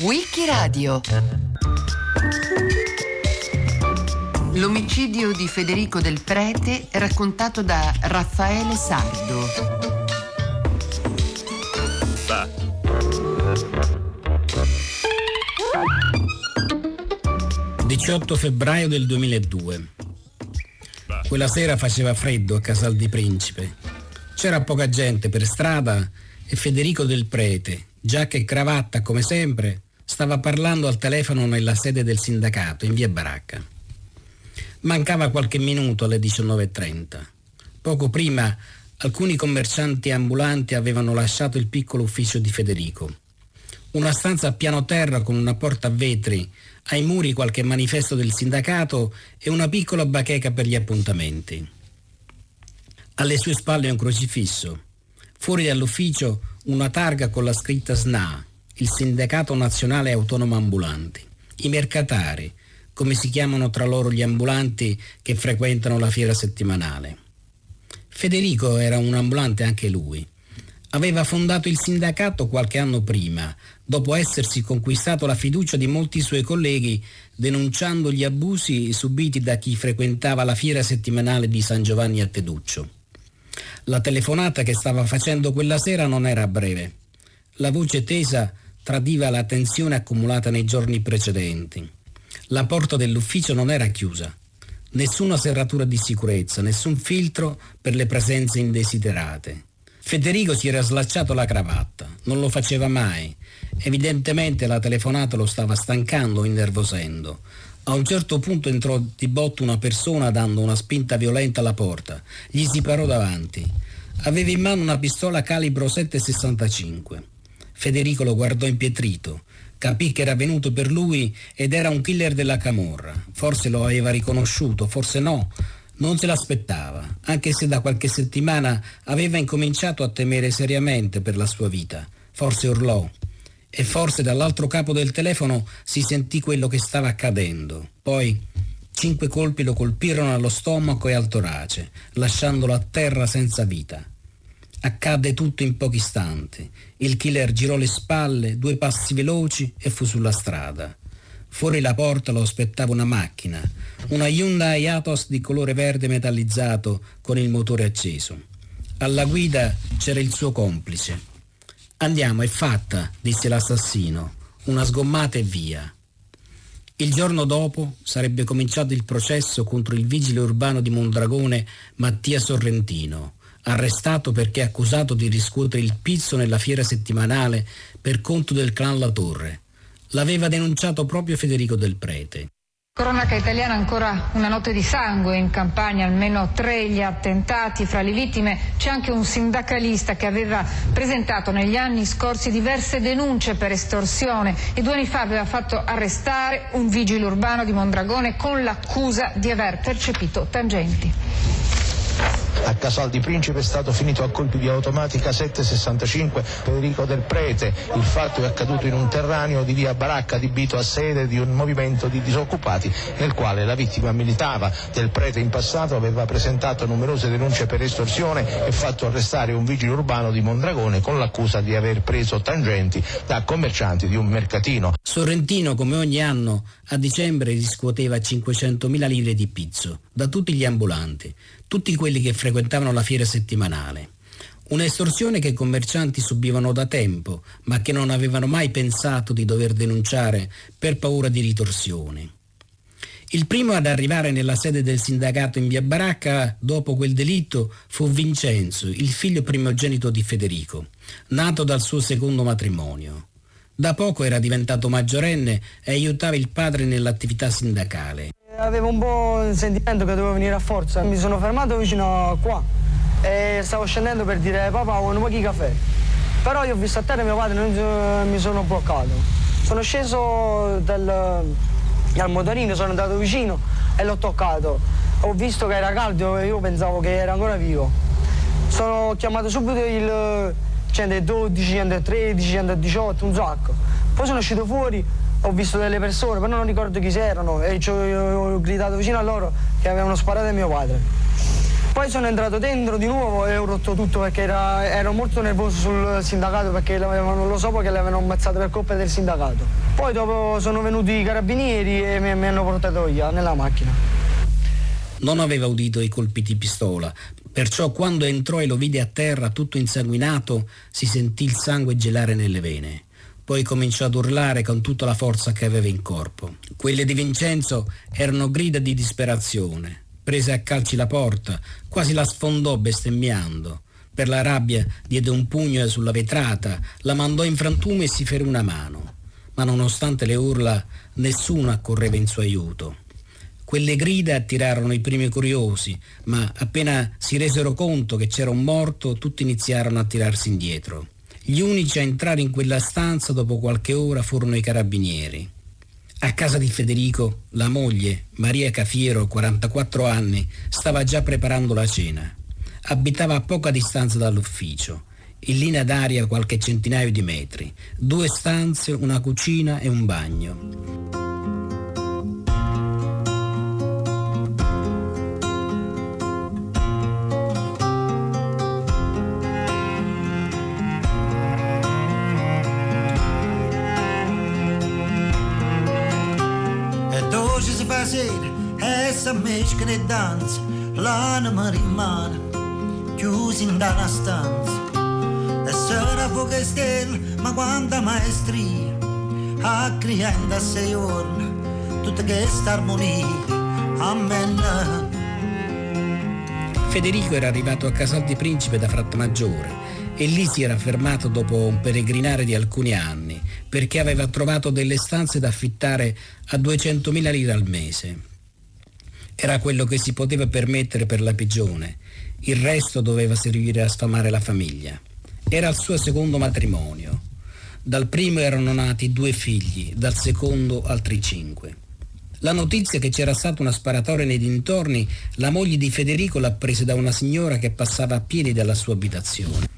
Wikiradio L'omicidio di Federico del Prete raccontato da Raffaele Sardo. Va. 18 febbraio del 2002. Quella sera faceva freddo a Casal di Principe. C'era poca gente per strada e Federico del Prete, giacca e cravatta come sempre, stava parlando al telefono nella sede del sindacato in via Baracca. Mancava qualche minuto alle 19.30. Poco prima alcuni commercianti ambulanti avevano lasciato il piccolo ufficio di Federico. Una stanza a piano terra con una porta a vetri ai muri qualche manifesto del sindacato e una piccola bacheca per gli appuntamenti. Alle sue spalle un crocifisso. Fuori dall'ufficio una targa con la scritta SNA, il Sindacato Nazionale Autonomo Ambulanti. I mercatari, come si chiamano tra loro gli ambulanti che frequentano la fiera settimanale. Federico era un ambulante anche lui. Aveva fondato il sindacato qualche anno prima, dopo essersi conquistato la fiducia di molti suoi colleghi denunciando gli abusi subiti da chi frequentava la fiera settimanale di San Giovanni a Teduccio. La telefonata che stava facendo quella sera non era breve. La voce tesa tradiva la tensione accumulata nei giorni precedenti. La porta dell'ufficio non era chiusa. Nessuna serratura di sicurezza, nessun filtro per le presenze indesiderate. Federico si era slacciato la cravatta, non lo faceva mai Evidentemente la telefonata lo stava stancando innervosendo. A un certo punto entrò di botto una persona dando una spinta violenta alla porta. Gli si parò davanti. Aveva in mano una pistola calibro 7,65. Federico lo guardò impietrito. Capì che era venuto per lui ed era un killer della camorra. Forse lo aveva riconosciuto, forse no. Non se l'aspettava, anche se da qualche settimana aveva incominciato a temere seriamente per la sua vita. Forse urlò e forse dall'altro capo del telefono si sentì quello che stava accadendo. Poi cinque colpi lo colpirono allo stomaco e al torace, lasciandolo a terra senza vita. Accadde tutto in pochi istanti. Il killer girò le spalle, due passi veloci e fu sulla strada. Fuori la porta lo aspettava una macchina, una Hyundai Atos di colore verde metallizzato con il motore acceso. Alla guida c'era il suo complice, Andiamo, è fatta, disse l'assassino. Una sgommata e via. Il giorno dopo sarebbe cominciato il processo contro il vigile urbano di Mondragone Mattia Sorrentino, arrestato perché accusato di riscuotere il pizzo nella fiera settimanale per conto del clan La Torre. L'aveva denunciato proprio Federico del Prete. Cronaca italiana ancora una notte di sangue in campagna, almeno tre gli attentati. Fra le vittime c'è anche un sindacalista che aveva presentato negli anni scorsi diverse denunce per estorsione e due anni fa aveva fatto arrestare un vigile urbano di Mondragone con l'accusa di aver percepito tangenti. A Casal di Principe è stato finito a colpi di automatica 765 Federico del Prete. Il fatto è accaduto in un terraneo di via Baracca adibito a sede di un movimento di disoccupati nel quale la vittima militava. Del Prete in passato aveva presentato numerose denunce per estorsione e fatto arrestare un vigile urbano di Mondragone con l'accusa di aver preso tangenti da commercianti di un mercatino. Sorrentino, come ogni anno, a dicembre riscuoteva 500.000 lire di pizzo da tutti gli ambulanti tutti quelli che frequentavano la fiera settimanale. Un'estorsione che i commercianti subivano da tempo, ma che non avevano mai pensato di dover denunciare per paura di ritorsioni. Il primo ad arrivare nella sede del sindacato in via Baracca dopo quel delitto fu Vincenzo, il figlio primogenito di Federico, nato dal suo secondo matrimonio. Da poco era diventato maggiorenne e aiutava il padre nell'attività sindacale. Avevo un po' il sentimento che dovevo venire a forza. Mi sono fermato vicino a qua e stavo scendendo per dire papà un po' di caffè. Però io ho visto a terra mio padre non mi sono bloccato. Sono sceso dal, dal motorino, sono andato vicino e l'ho toccato. Ho visto che era caldo e io pensavo che era ancora vivo. Sono chiamato subito il 112, 113, 118, un sacco. Poi sono uscito fuori ho visto delle persone, però non ricordo chi erano e ho gridato vicino a loro che avevano sparato a mio padre. Poi sono entrato dentro di nuovo e ho rotto tutto perché era, ero molto nervoso sul sindacato perché lo so perché le avevano ammazzato per colpa del sindacato. Poi dopo sono venuti i carabinieri e mi, mi hanno portato via nella macchina. Non aveva udito i colpi di pistola, perciò quando entrò e lo vide a terra tutto insanguinato si sentì il sangue gelare nelle vene. Poi cominciò ad urlare con tutta la forza che aveva in corpo. Quelle di Vincenzo erano grida di disperazione. Prese a calci la porta, quasi la sfondò bestemmiando. Per la rabbia diede un pugno sulla vetrata, la mandò in frantume e si ferì una mano. Ma nonostante le urla, nessuno accorreva in suo aiuto. Quelle grida attirarono i primi curiosi, ma appena si resero conto che c'era un morto, tutti iniziarono a tirarsi indietro. Gli unici a entrare in quella stanza dopo qualche ora furono i carabinieri. A casa di Federico, la moglie, Maria Cafiero, 44 anni, stava già preparando la cena. Abitava a poca distanza dall'ufficio, in linea d'aria qualche centinaio di metri, due stanze, una cucina e un bagno. Sera essa mesca e danza l'anima rimane chiusi in una stanza e sarà poche stelle ma quanta maestria. A criando a sei giorni tutta questa armonia amen Federico era arrivato a Casal di Principe da Frattamaggiore e lì si era fermato dopo un peregrinare di alcuni anni perché aveva trovato delle stanze da affittare a 200.000 lire al mese. Era quello che si poteva permettere per la pigione, il resto doveva servire a sfamare la famiglia. Era il suo secondo matrimonio. Dal primo erano nati due figli, dal secondo altri cinque. La notizia che c'era stata una sparatoria nei dintorni, la moglie di Federico l'ha presa da una signora che passava a piedi dalla sua abitazione.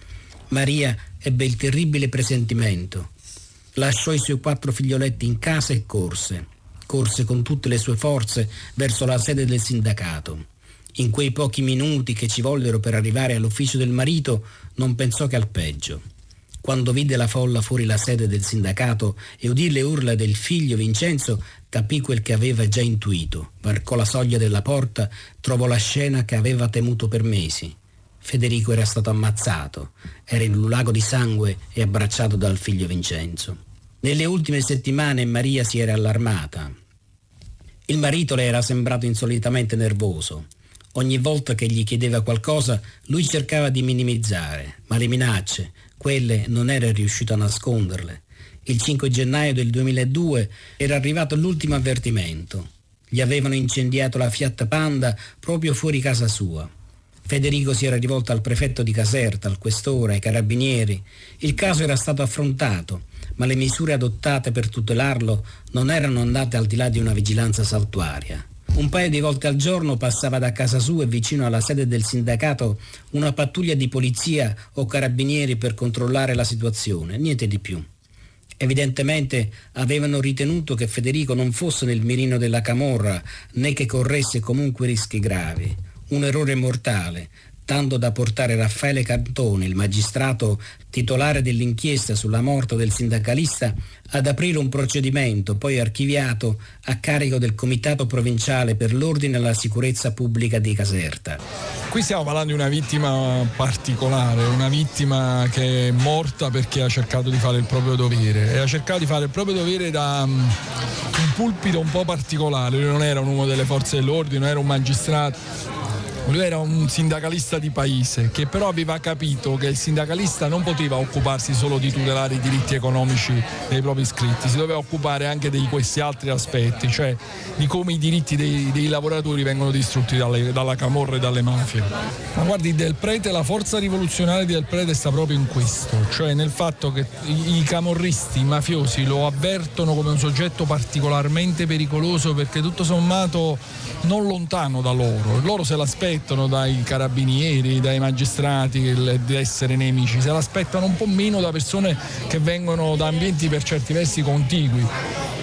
Maria ebbe il terribile presentimento lasciò i suoi quattro figlioletti in casa e corse. Corse con tutte le sue forze verso la sede del sindacato. In quei pochi minuti che ci vollero per arrivare all'ufficio del marito non pensò che al peggio. Quando vide la folla fuori la sede del sindacato e udì le urla del figlio Vincenzo, capì quel che aveva già intuito. Varcò la soglia della porta, trovò la scena che aveva temuto per mesi. Federico era stato ammazzato, era in un lago di sangue e abbracciato dal figlio Vincenzo. Nelle ultime settimane Maria si era allarmata. Il marito le era sembrato insolitamente nervoso. Ogni volta che gli chiedeva qualcosa, lui cercava di minimizzare, ma le minacce, quelle non era riuscito a nasconderle. Il 5 gennaio del 2002 era arrivato l'ultimo avvertimento. Gli avevano incendiato la Fiat Panda proprio fuori casa sua. Federico si era rivolto al prefetto di Caserta, al questore, ai carabinieri. Il caso era stato affrontato, ma le misure adottate per tutelarlo non erano andate al di là di una vigilanza saltuaria. Un paio di volte al giorno passava da casa sua e vicino alla sede del sindacato una pattuglia di polizia o carabinieri per controllare la situazione, niente di più. Evidentemente avevano ritenuto che Federico non fosse nel mirino della camorra né che corresse comunque rischi gravi un errore mortale, tanto da portare Raffaele Cantone, il magistrato titolare dell'inchiesta sulla morte del sindacalista, ad aprire un procedimento poi archiviato a carico del Comitato Provinciale per l'Ordine e la Sicurezza Pubblica di Caserta. Qui stiamo parlando di una vittima particolare, una vittima che è morta perché ha cercato di fare il proprio dovere. E ha cercato di fare il proprio dovere da um, un pulpito un po' particolare, lui non era un uomo delle forze dell'ordine, non era un magistrato, lui era un sindacalista di paese che però aveva capito che il sindacalista non poteva occuparsi solo di tutelare i diritti economici dei propri iscritti, si doveva occupare anche di questi altri aspetti, cioè di come i diritti dei, dei lavoratori vengono distrutti dalle, dalla camorra e dalle mafie. Ma guardi, Del Prete, la forza rivoluzionaria di Del Prete sta proprio in questo, cioè nel fatto che i, camorristi, i mafiosi lo avvertono come un soggetto particolarmente pericoloso perché tutto sommato non lontano da loro, loro se aspettano dai carabinieri, dai magistrati di essere nemici, se l'aspettano un po' meno da persone che vengono da ambienti per certi versi contigui.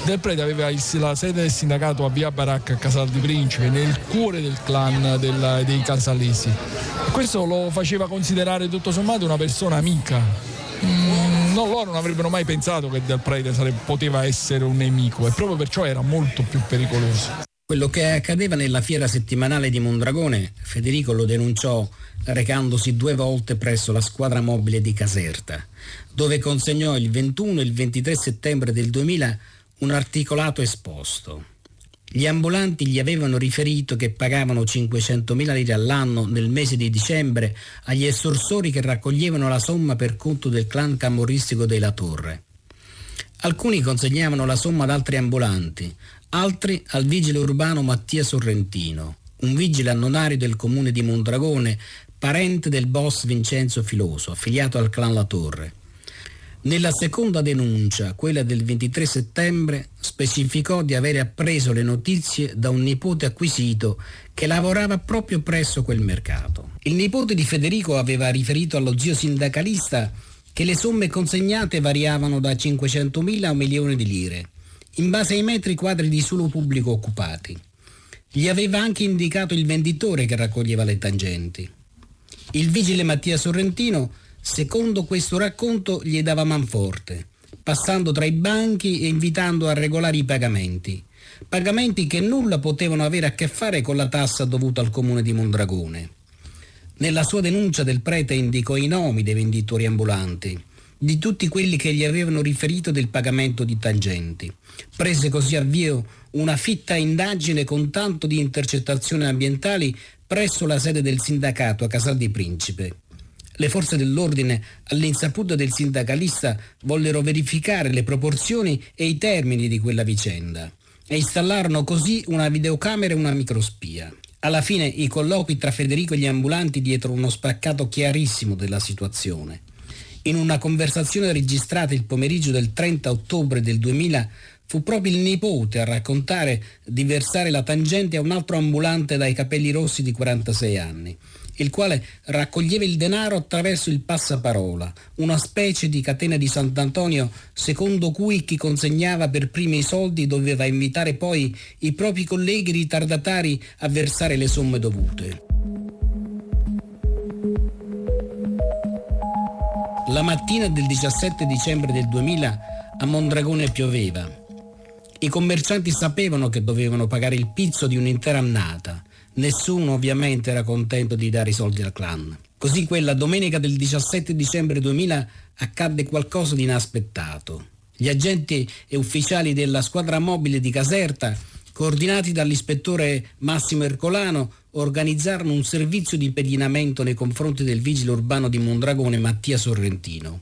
Del Prete aveva la sede del sindacato a Via Baracca a Casal di Principe, nel cuore del clan del, dei casalesi. Questo lo faceva considerare tutto sommato una persona amica. Mm, no, loro non avrebbero mai pensato che Del Prete poteva essere un nemico e proprio perciò era molto più pericoloso. Quello che accadeva nella fiera settimanale di Mondragone, Federico lo denunciò recandosi due volte presso la squadra mobile di Caserta, dove consegnò il 21 e il 23 settembre del 2000 un articolato esposto. Gli ambulanti gli avevano riferito che pagavano 500.000 lire all'anno nel mese di dicembre agli essorsori che raccoglievano la somma per conto del clan camorristico della Torre. Alcuni consegnavano la somma ad altri ambulanti, altri al vigile urbano Mattia Sorrentino, un vigile annonario del comune di Mondragone, parente del boss Vincenzo Filoso, affiliato al clan La Torre. Nella seconda denuncia, quella del 23 settembre, specificò di avere appreso le notizie da un nipote acquisito che lavorava proprio presso quel mercato. Il nipote di Federico aveva riferito allo zio sindacalista che le somme consegnate variavano da 500.000 a un milione di lire, in base ai metri quadri di suolo pubblico occupati. Gli aveva anche indicato il venditore che raccoglieva le tangenti. Il vigile Mattia Sorrentino Secondo questo racconto gli dava manforte, passando tra i banchi e invitando a regolare i pagamenti. Pagamenti che nulla potevano avere a che fare con la tassa dovuta al comune di Mondragone. Nella sua denuncia del prete indicò i nomi dei venditori ambulanti, di tutti quelli che gli avevano riferito del pagamento di tangenti. Prese così avvio una fitta indagine con tanto di intercettazioni ambientali presso la sede del sindacato a Casal di Principe. Le forze dell'ordine, all'insaputa del sindacalista, vollero verificare le proporzioni e i termini di quella vicenda e installarono così una videocamera e una microspia. Alla fine i colloqui tra Federico e gli ambulanti dietro uno spaccato chiarissimo della situazione. In una conversazione registrata il pomeriggio del 30 ottobre del 2000 fu proprio il nipote a raccontare di versare la tangente a un altro ambulante dai capelli rossi di 46 anni il quale raccoglieva il denaro attraverso il passaparola, una specie di catena di Sant'Antonio secondo cui chi consegnava per primi i soldi doveva invitare poi i propri colleghi ritardatari a versare le somme dovute. La mattina del 17 dicembre del 2000 a Mondragone pioveva. I commercianti sapevano che dovevano pagare il pizzo di un'intera annata Nessuno ovviamente era contento di dare i soldi al clan. Così quella domenica del 17 dicembre 2000 accadde qualcosa di inaspettato. Gli agenti e ufficiali della squadra mobile di Caserta, coordinati dall'ispettore Massimo Ercolano, organizzarono un servizio di pedinamento nei confronti del vigile urbano di Mondragone Mattia Sorrentino.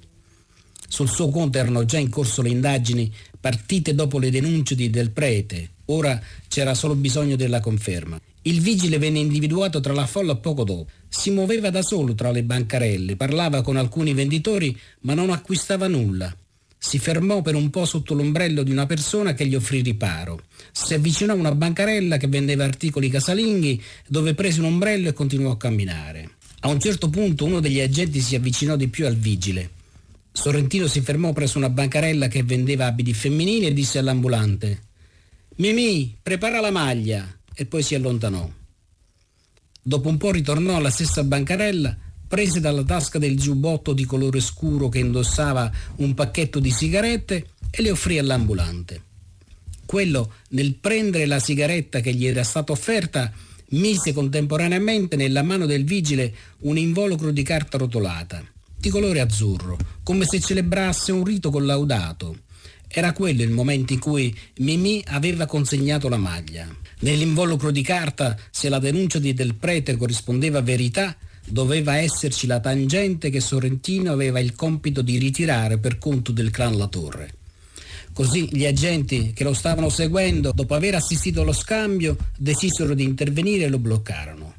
Sul suo conto erano già in corso le indagini partite dopo le denunce di Del Prete. Ora c'era solo bisogno della conferma. Il vigile venne individuato tra la folla poco dopo. Si muoveva da solo tra le bancarelle, parlava con alcuni venditori, ma non acquistava nulla. Si fermò per un po' sotto l'ombrello di una persona che gli offrì riparo. Si avvicinò a una bancarella che vendeva articoli casalinghi, dove prese un ombrello e continuò a camminare. A un certo punto uno degli agenti si avvicinò di più al vigile. Sorrentino si fermò presso una bancarella che vendeva abiti femminili e disse all'ambulante Mimì, prepara la maglia e poi si allontanò. Dopo un po' ritornò alla stessa bancarella, prese dalla tasca del giubbotto di colore scuro che indossava un pacchetto di sigarette e le offrì all'ambulante. Quello, nel prendere la sigaretta che gli era stata offerta, mise contemporaneamente nella mano del vigile un involucro di carta rotolata, di colore azzurro, come se celebrasse un rito collaudato. Era quello il momento in cui Mimì aveva consegnato la maglia. Nell'involucro di carta, se la denuncia Del Prete corrispondeva a verità, doveva esserci la tangente che Sorrentino aveva il compito di ritirare per conto del clan La Torre. Così gli agenti che lo stavano seguendo, dopo aver assistito allo scambio, decisero di intervenire e lo bloccarono.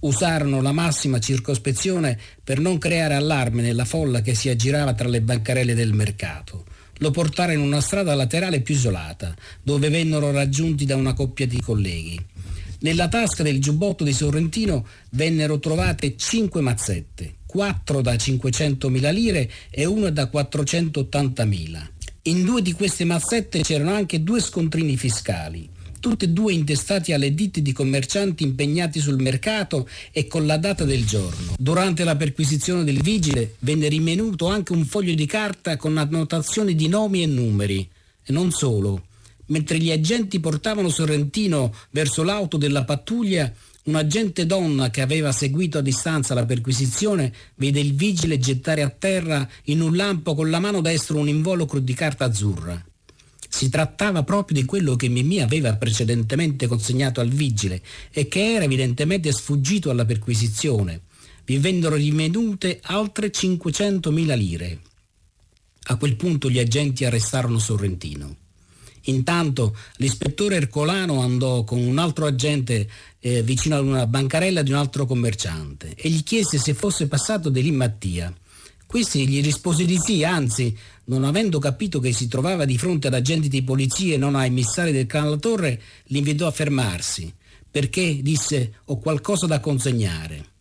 Usarono la massima circospezione per non creare allarme nella folla che si aggirava tra le bancarelle del mercato lo portarono in una strada laterale più isolata, dove vennero raggiunti da una coppia di colleghi. Nella tasca del giubbotto di Sorrentino vennero trovate cinque mazzette, quattro da 500.000 lire e una da 480.000. In due di queste mazzette c'erano anche due scontrini fiscali, tutti e due intestati alle ditte di commercianti impegnati sul mercato e con la data del giorno. Durante la perquisizione del vigile venne rimenuto anche un foglio di carta con annotazioni di nomi e numeri. E non solo. Mentre gli agenti portavano Sorrentino verso l'auto della pattuglia, un agente donna che aveva seguito a distanza la perquisizione vede il vigile gettare a terra in un lampo con la mano destra un involucro di carta azzurra. Si trattava proprio di quello che Mimì aveva precedentemente consegnato al vigile e che era evidentemente sfuggito alla perquisizione. Vi vennero rivenute altre 500.000 lire. A quel punto gli agenti arrestarono Sorrentino. Intanto l'ispettore Ercolano andò con un altro agente eh, vicino ad una bancarella di un altro commerciante e gli chiese se fosse passato di lì Mattia. Questi gli rispose di sì, anzi non avendo capito che si trovava di fronte ad agenti di polizia e non a emissari del clan La Torre, li invitò a fermarsi, perché, disse, ho qualcosa da consegnare.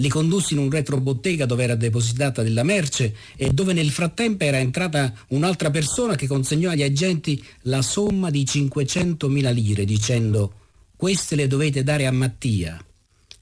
Li condusse in un retrobottega dove era depositata della merce e dove nel frattempo era entrata un'altra persona che consegnò agli agenti la somma di 500.000 lire dicendo queste le dovete dare a Mattia.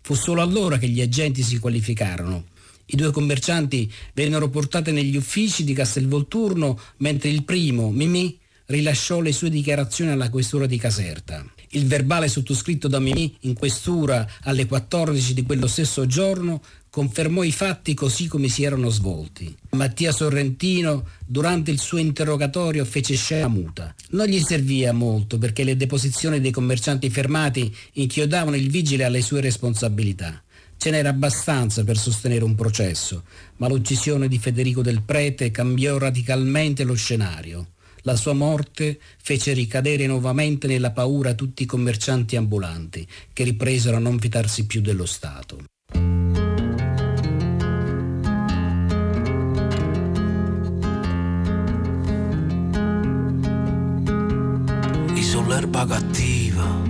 Fu solo allora che gli agenti si qualificarono i due commercianti vennero portati negli uffici di Castelvolturno, mentre il primo, Mimì, rilasciò le sue dichiarazioni alla questura di Caserta. Il verbale sottoscritto da Mimì in questura alle 14 di quello stesso giorno confermò i fatti così come si erano svolti. Mattia Sorrentino durante il suo interrogatorio fece scena muta. Non gli serviva molto perché le deposizioni dei commercianti fermati inchiodavano il vigile alle sue responsabilità. Ce n'era abbastanza per sostenere un processo, ma l'uccisione di Federico del Prete cambiò radicalmente lo scenario. La sua morte fece ricadere nuovamente nella paura tutti i commercianti ambulanti, che ripresero a non fidarsi più dello Stato. Sull'erba cattiva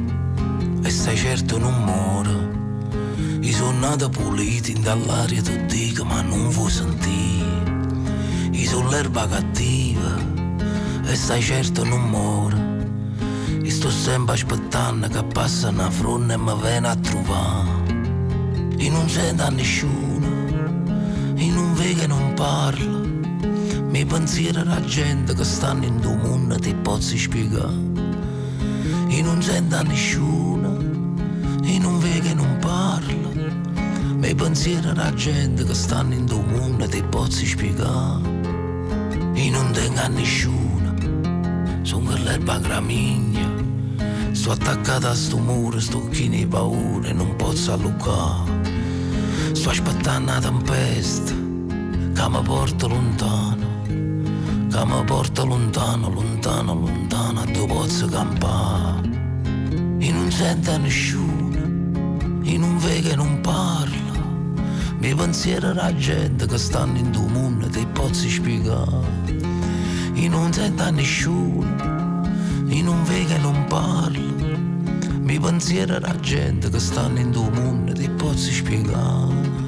e stai certo non muore i sono nato puliti dall'aria tu dico ma non vuoi sentire I sull'erba cattiva e sai certo non muore. I sto sempre aspettando che passa una fronna e mi viene a trovare. E non sento a nessuno E non vede che non parla. Mi pensiero alla gente che stanno in tuo mondo ti posso spiegare. E non sento a nessuno E non vede che non parla. Mei pensieri alla gente che stanno in tuo mondo ti posso spiegare. E non tengo a nessuno, sono l'erba gramigna. Sto attaccata a sto muro, sto chino di paura e non posso allucare. Sto aspettando la tempesta che mi porta lontano. Che mi porta lontano, lontano, lontano, dove posso campare. E non sento a nessuno, e non vedo che non parlo. Mi pensiero alla gente che stanno in tuo mondo ti posso spiegare. E non sento a nessuno, e non vedo che non parlo. Mi pensiero alla gente che stanno in tuo mondo ti posso spiegare.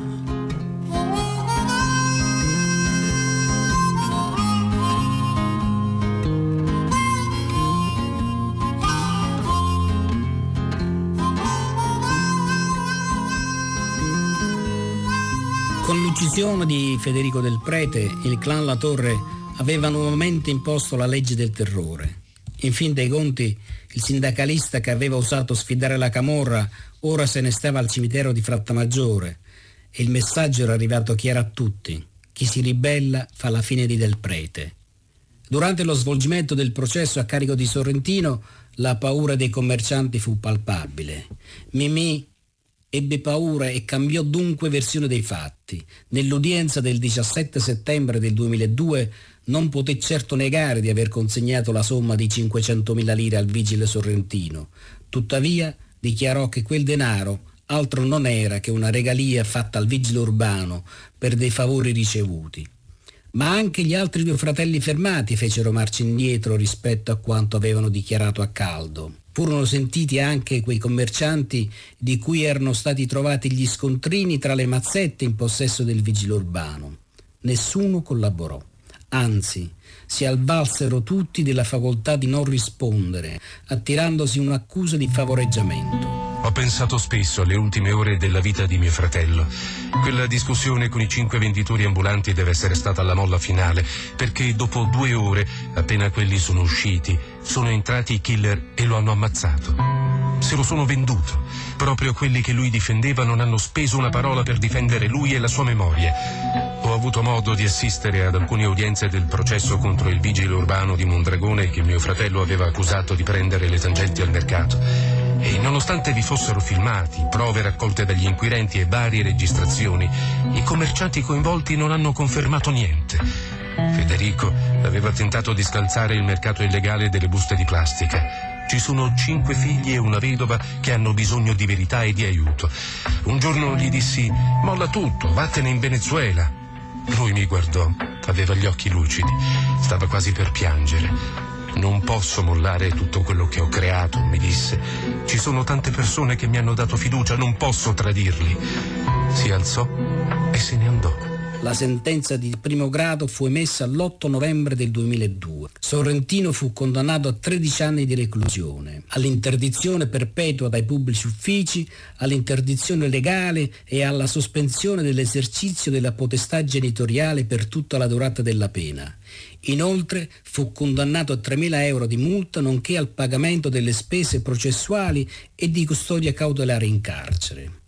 l'uccisione di Federico del Prete, il clan La Torre aveva nuovamente imposto la legge del terrore. In fin dei conti, il sindacalista che aveva osato sfidare la camorra ora se ne stava al cimitero di Frattamaggiore e il messaggio era arrivato chiaro a tutti. Chi si ribella fa la fine di Del Prete. Durante lo svolgimento del processo a carico di Sorrentino, la paura dei commercianti fu palpabile. Mimì Ebbe paura e cambiò dunque versione dei fatti. Nell'udienza del 17 settembre del 2002 non poté certo negare di aver consegnato la somma di 500.000 lire al vigile sorrentino. Tuttavia dichiarò che quel denaro altro non era che una regalia fatta al vigile urbano per dei favori ricevuti. Ma anche gli altri due fratelli fermati fecero marcia indietro rispetto a quanto avevano dichiarato a caldo. Furono sentiti anche quei commercianti di cui erano stati trovati gli scontrini tra le mazzette in possesso del vigile urbano. Nessuno collaborò. Anzi, si avvalsero tutti della facoltà di non rispondere, attirandosi un'accusa di favoreggiamento. Ho pensato spesso alle ultime ore della vita di mio fratello. Quella discussione con i cinque venditori ambulanti deve essere stata la molla finale, perché dopo due ore, appena quelli sono usciti, sono entrati i killer e lo hanno ammazzato. Se lo sono venduto. Proprio quelli che lui difendeva non hanno speso una parola per difendere lui e la sua memoria. Ho avuto modo di assistere ad alcune udienze del processo contro il vigile urbano di Mondragone che mio fratello aveva accusato di prendere le tangenti al mercato. E nonostante vi fossero filmati, prove raccolte dagli inquirenti e varie registrazioni, i commercianti coinvolti non hanno confermato niente. Federico aveva tentato di scalzare il mercato illegale delle buste di plastica. Ci sono cinque figli e una vedova che hanno bisogno di verità e di aiuto. Un giorno gli dissi, molla tutto, vattene in Venezuela. Lui mi guardò, aveva gli occhi lucidi, stava quasi per piangere. Non posso mollare tutto quello che ho creato, mi disse. Ci sono tante persone che mi hanno dato fiducia, non posso tradirli. Si alzò e se ne andò. La sentenza di primo grado fu emessa l'8 novembre del 2002. Sorrentino fu condannato a 13 anni di reclusione, all'interdizione perpetua dai pubblici uffici, all'interdizione legale e alla sospensione dell'esercizio della potestà genitoriale per tutta la durata della pena. Inoltre fu condannato a 3.000 euro di multa nonché al pagamento delle spese processuali e di custodia cautelare in carcere.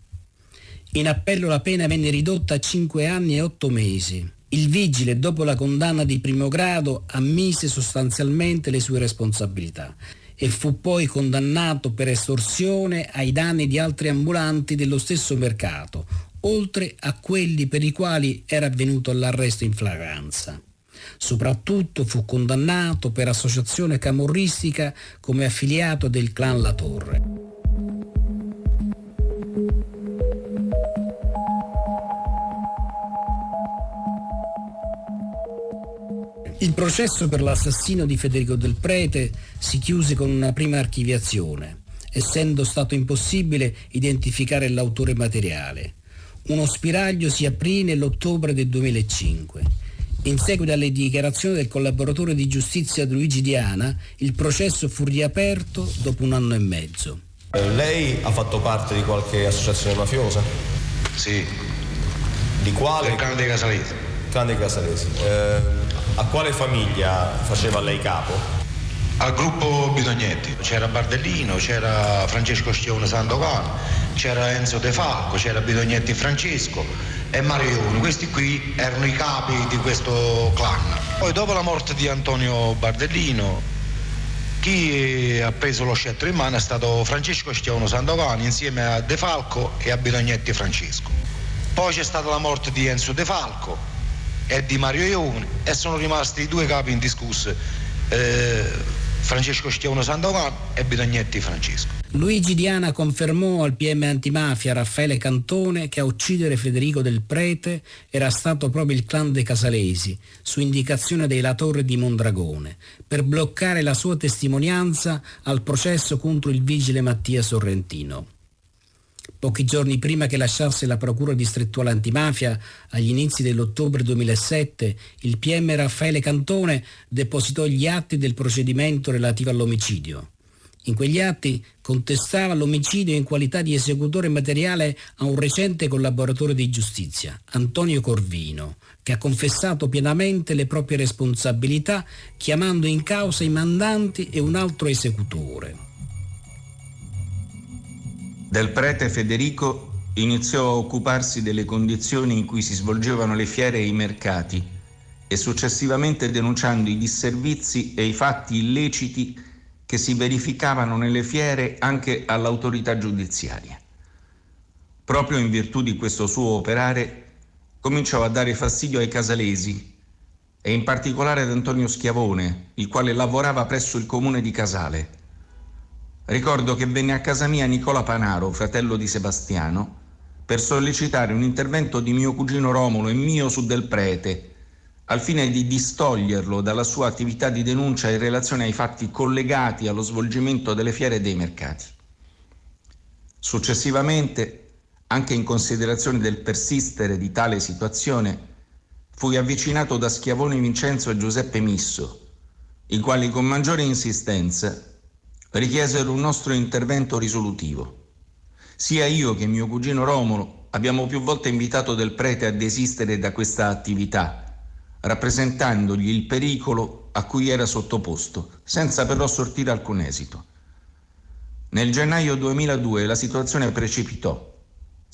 In appello la pena venne ridotta a 5 anni e 8 mesi. Il vigile, dopo la condanna di primo grado, ammise sostanzialmente le sue responsabilità e fu poi condannato per estorsione ai danni di altri ambulanti dello stesso mercato, oltre a quelli per i quali era avvenuto l'arresto in flagranza. Soprattutto fu condannato per associazione camorristica come affiliato del clan La Torre. Il processo per l'assassino di Federico Del Prete si chiuse con una prima archiviazione, essendo stato impossibile identificare l'autore materiale. Uno spiraglio si aprì nell'ottobre del 2005. In seguito alle dichiarazioni del collaboratore di giustizia Luigi Diana, il processo fu riaperto dopo un anno e mezzo. Lei ha fatto parte di qualche associazione mafiosa? Sì. Di quale? Il clan dei Casalesi. Clan dei Casalesi. Eh, a quale famiglia faceva lei capo? Al gruppo Bidognetti. C'era Bardellino, c'era Francesco Schione Santogano, c'era Enzo De Falco, c'era Bidognetti Francesco e Mario Ioni. Questi qui erano i capi di questo clan. Poi dopo la morte di Antonio Bardellino, chi ha preso lo scettro in mano è stato Francesco Schione Santogano insieme a De Falco e a Bidognetti Francesco. Poi c'è stata la morte di Enzo De Falco e di Mario Ione e sono rimasti due capi indiscussi, eh, Francesco Schiavone Sandokan e Bidognetti Francesco. Luigi Diana confermò al PM antimafia Raffaele Cantone che a uccidere Federico del Prete era stato proprio il clan dei Casalesi, su indicazione dei La Torre di Mondragone, per bloccare la sua testimonianza al processo contro il vigile Mattia Sorrentino. Pochi giorni prima che lasciasse la Procura distrettuale antimafia, agli inizi dell'ottobre 2007, il PM Raffaele Cantone depositò gli atti del procedimento relativo all'omicidio. In quegli atti contestava l'omicidio in qualità di esecutore materiale a un recente collaboratore di giustizia, Antonio Corvino, che ha confessato pienamente le proprie responsabilità chiamando in causa i mandanti e un altro esecutore. Del prete Federico iniziò a occuparsi delle condizioni in cui si svolgevano le fiere e i mercati e successivamente denunciando i disservizi e i fatti illeciti che si verificavano nelle fiere anche all'autorità giudiziaria. Proprio in virtù di questo suo operare cominciò a dare fastidio ai casalesi e in particolare ad Antonio Schiavone, il quale lavorava presso il comune di Casale Ricordo che venne a casa mia Nicola Panaro, fratello di Sebastiano, per sollecitare un intervento di mio cugino Romolo e mio su Del Prete, al fine di distoglierlo dalla sua attività di denuncia in relazione ai fatti collegati allo svolgimento delle fiere e dei mercati. Successivamente, anche in considerazione del persistere di tale situazione, fui avvicinato da Schiavone Vincenzo e Giuseppe Misso, i quali con maggiore insistenza richiesero un nostro intervento risolutivo. Sia io che mio cugino Romolo abbiamo più volte invitato del prete a desistere da questa attività, rappresentandogli il pericolo a cui era sottoposto, senza però sortire alcun esito. Nel gennaio 2002 la situazione precipitò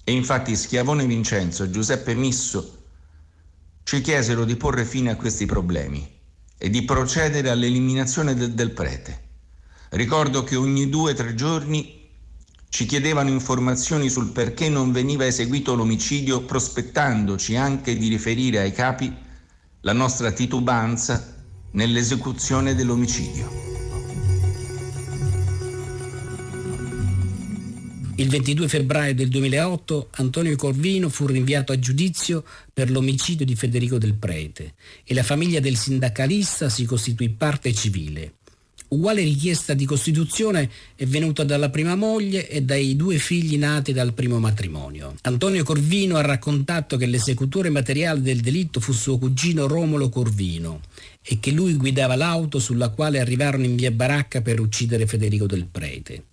e infatti Schiavone Vincenzo e Giuseppe Misso ci chiesero di porre fine a questi problemi e di procedere all'eliminazione del, del prete. Ricordo che ogni due o tre giorni ci chiedevano informazioni sul perché non veniva eseguito l'omicidio, prospettandoci anche di riferire ai capi la nostra titubanza nell'esecuzione dell'omicidio. Il 22 febbraio del 2008 Antonio Corvino fu rinviato a giudizio per l'omicidio di Federico del Prete e la famiglia del sindacalista si costituì parte civile. Uguale richiesta di costituzione è venuta dalla prima moglie e dai due figli nati dal primo matrimonio. Antonio Corvino ha raccontato che l'esecutore materiale del delitto fu suo cugino Romolo Corvino e che lui guidava l'auto sulla quale arrivarono in via Baracca per uccidere Federico del Prete.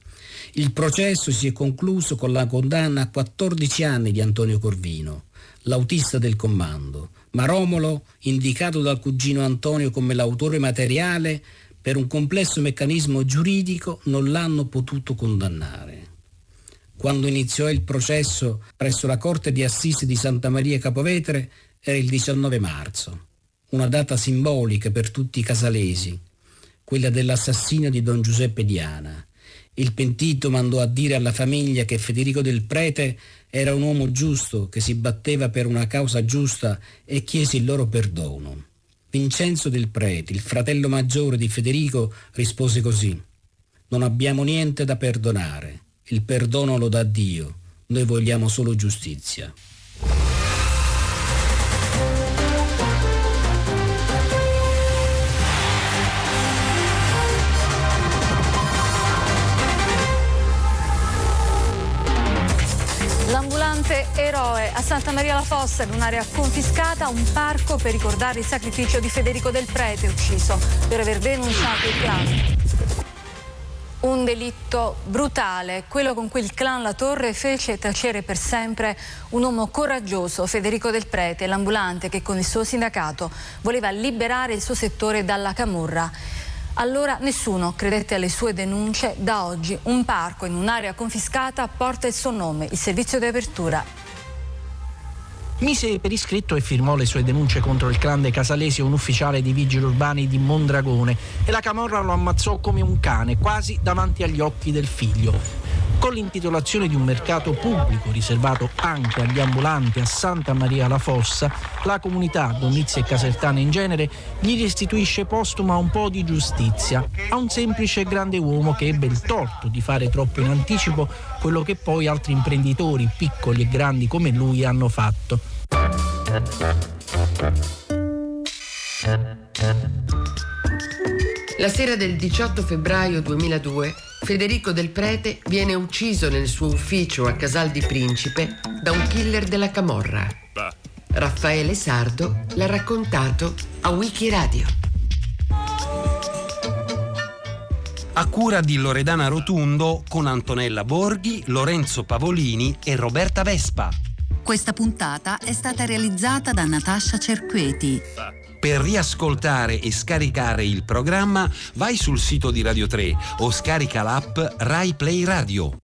Il processo si è concluso con la condanna a 14 anni di Antonio Corvino, l'autista del comando, ma Romolo, indicato dal cugino Antonio come l'autore materiale, per un complesso meccanismo giuridico non l'hanno potuto condannare. Quando iniziò il processo presso la Corte di Assisi di Santa Maria Capovetere era il 19 marzo, una data simbolica per tutti i casalesi, quella dell'assassinio di Don Giuseppe Diana il pentito mandò a dire alla famiglia che Federico del Prete era un uomo giusto che si batteva per una causa giusta e chiese il loro perdono. Vincenzo del Prete, il fratello maggiore di Federico, rispose così. Non abbiamo niente da perdonare. Il perdono lo dà Dio. Noi vogliamo solo giustizia. L'ambulante eroe a Santa Maria la Fossa, in un'area confiscata, un parco per ricordare il sacrificio di Federico del Prete, ucciso per aver denunciato il clan. Un delitto brutale, quello con cui il clan La Torre fece tacere per sempre un uomo coraggioso, Federico Del Prete, l'ambulante che con il suo sindacato voleva liberare il suo settore dalla camorra. Allora nessuno credette alle sue denunce. Da oggi un parco in un'area confiscata porta il suo nome, il servizio di apertura. Mise per iscritto e firmò le sue denunce contro il clan dei Casalesi un ufficiale di vigili urbani di Mondragone. E la Camorra lo ammazzò come un cane, quasi davanti agli occhi del figlio con l'intitolazione di un mercato pubblico riservato anche agli ambulanti a Santa Maria la Fossa, la comunità, Donizia e Casertana in genere, gli restituisce postuma un po' di giustizia a un semplice grande uomo che ebbe il torto di fare troppo in anticipo quello che poi altri imprenditori, piccoli e grandi come lui, hanno fatto. La sera del 18 febbraio 2002 Federico Del Prete viene ucciso nel suo ufficio a Casal di Principe da un killer della Camorra. Raffaele Sardo l'ha raccontato a Wikiradio. A cura di Loredana Rotundo con Antonella Borghi, Lorenzo Pavolini e Roberta Vespa. Questa puntata è stata realizzata da Natascia Cerqueti. Per riascoltare e scaricare il programma vai sul sito di Radio 3 o scarica l'app Rai Play Radio.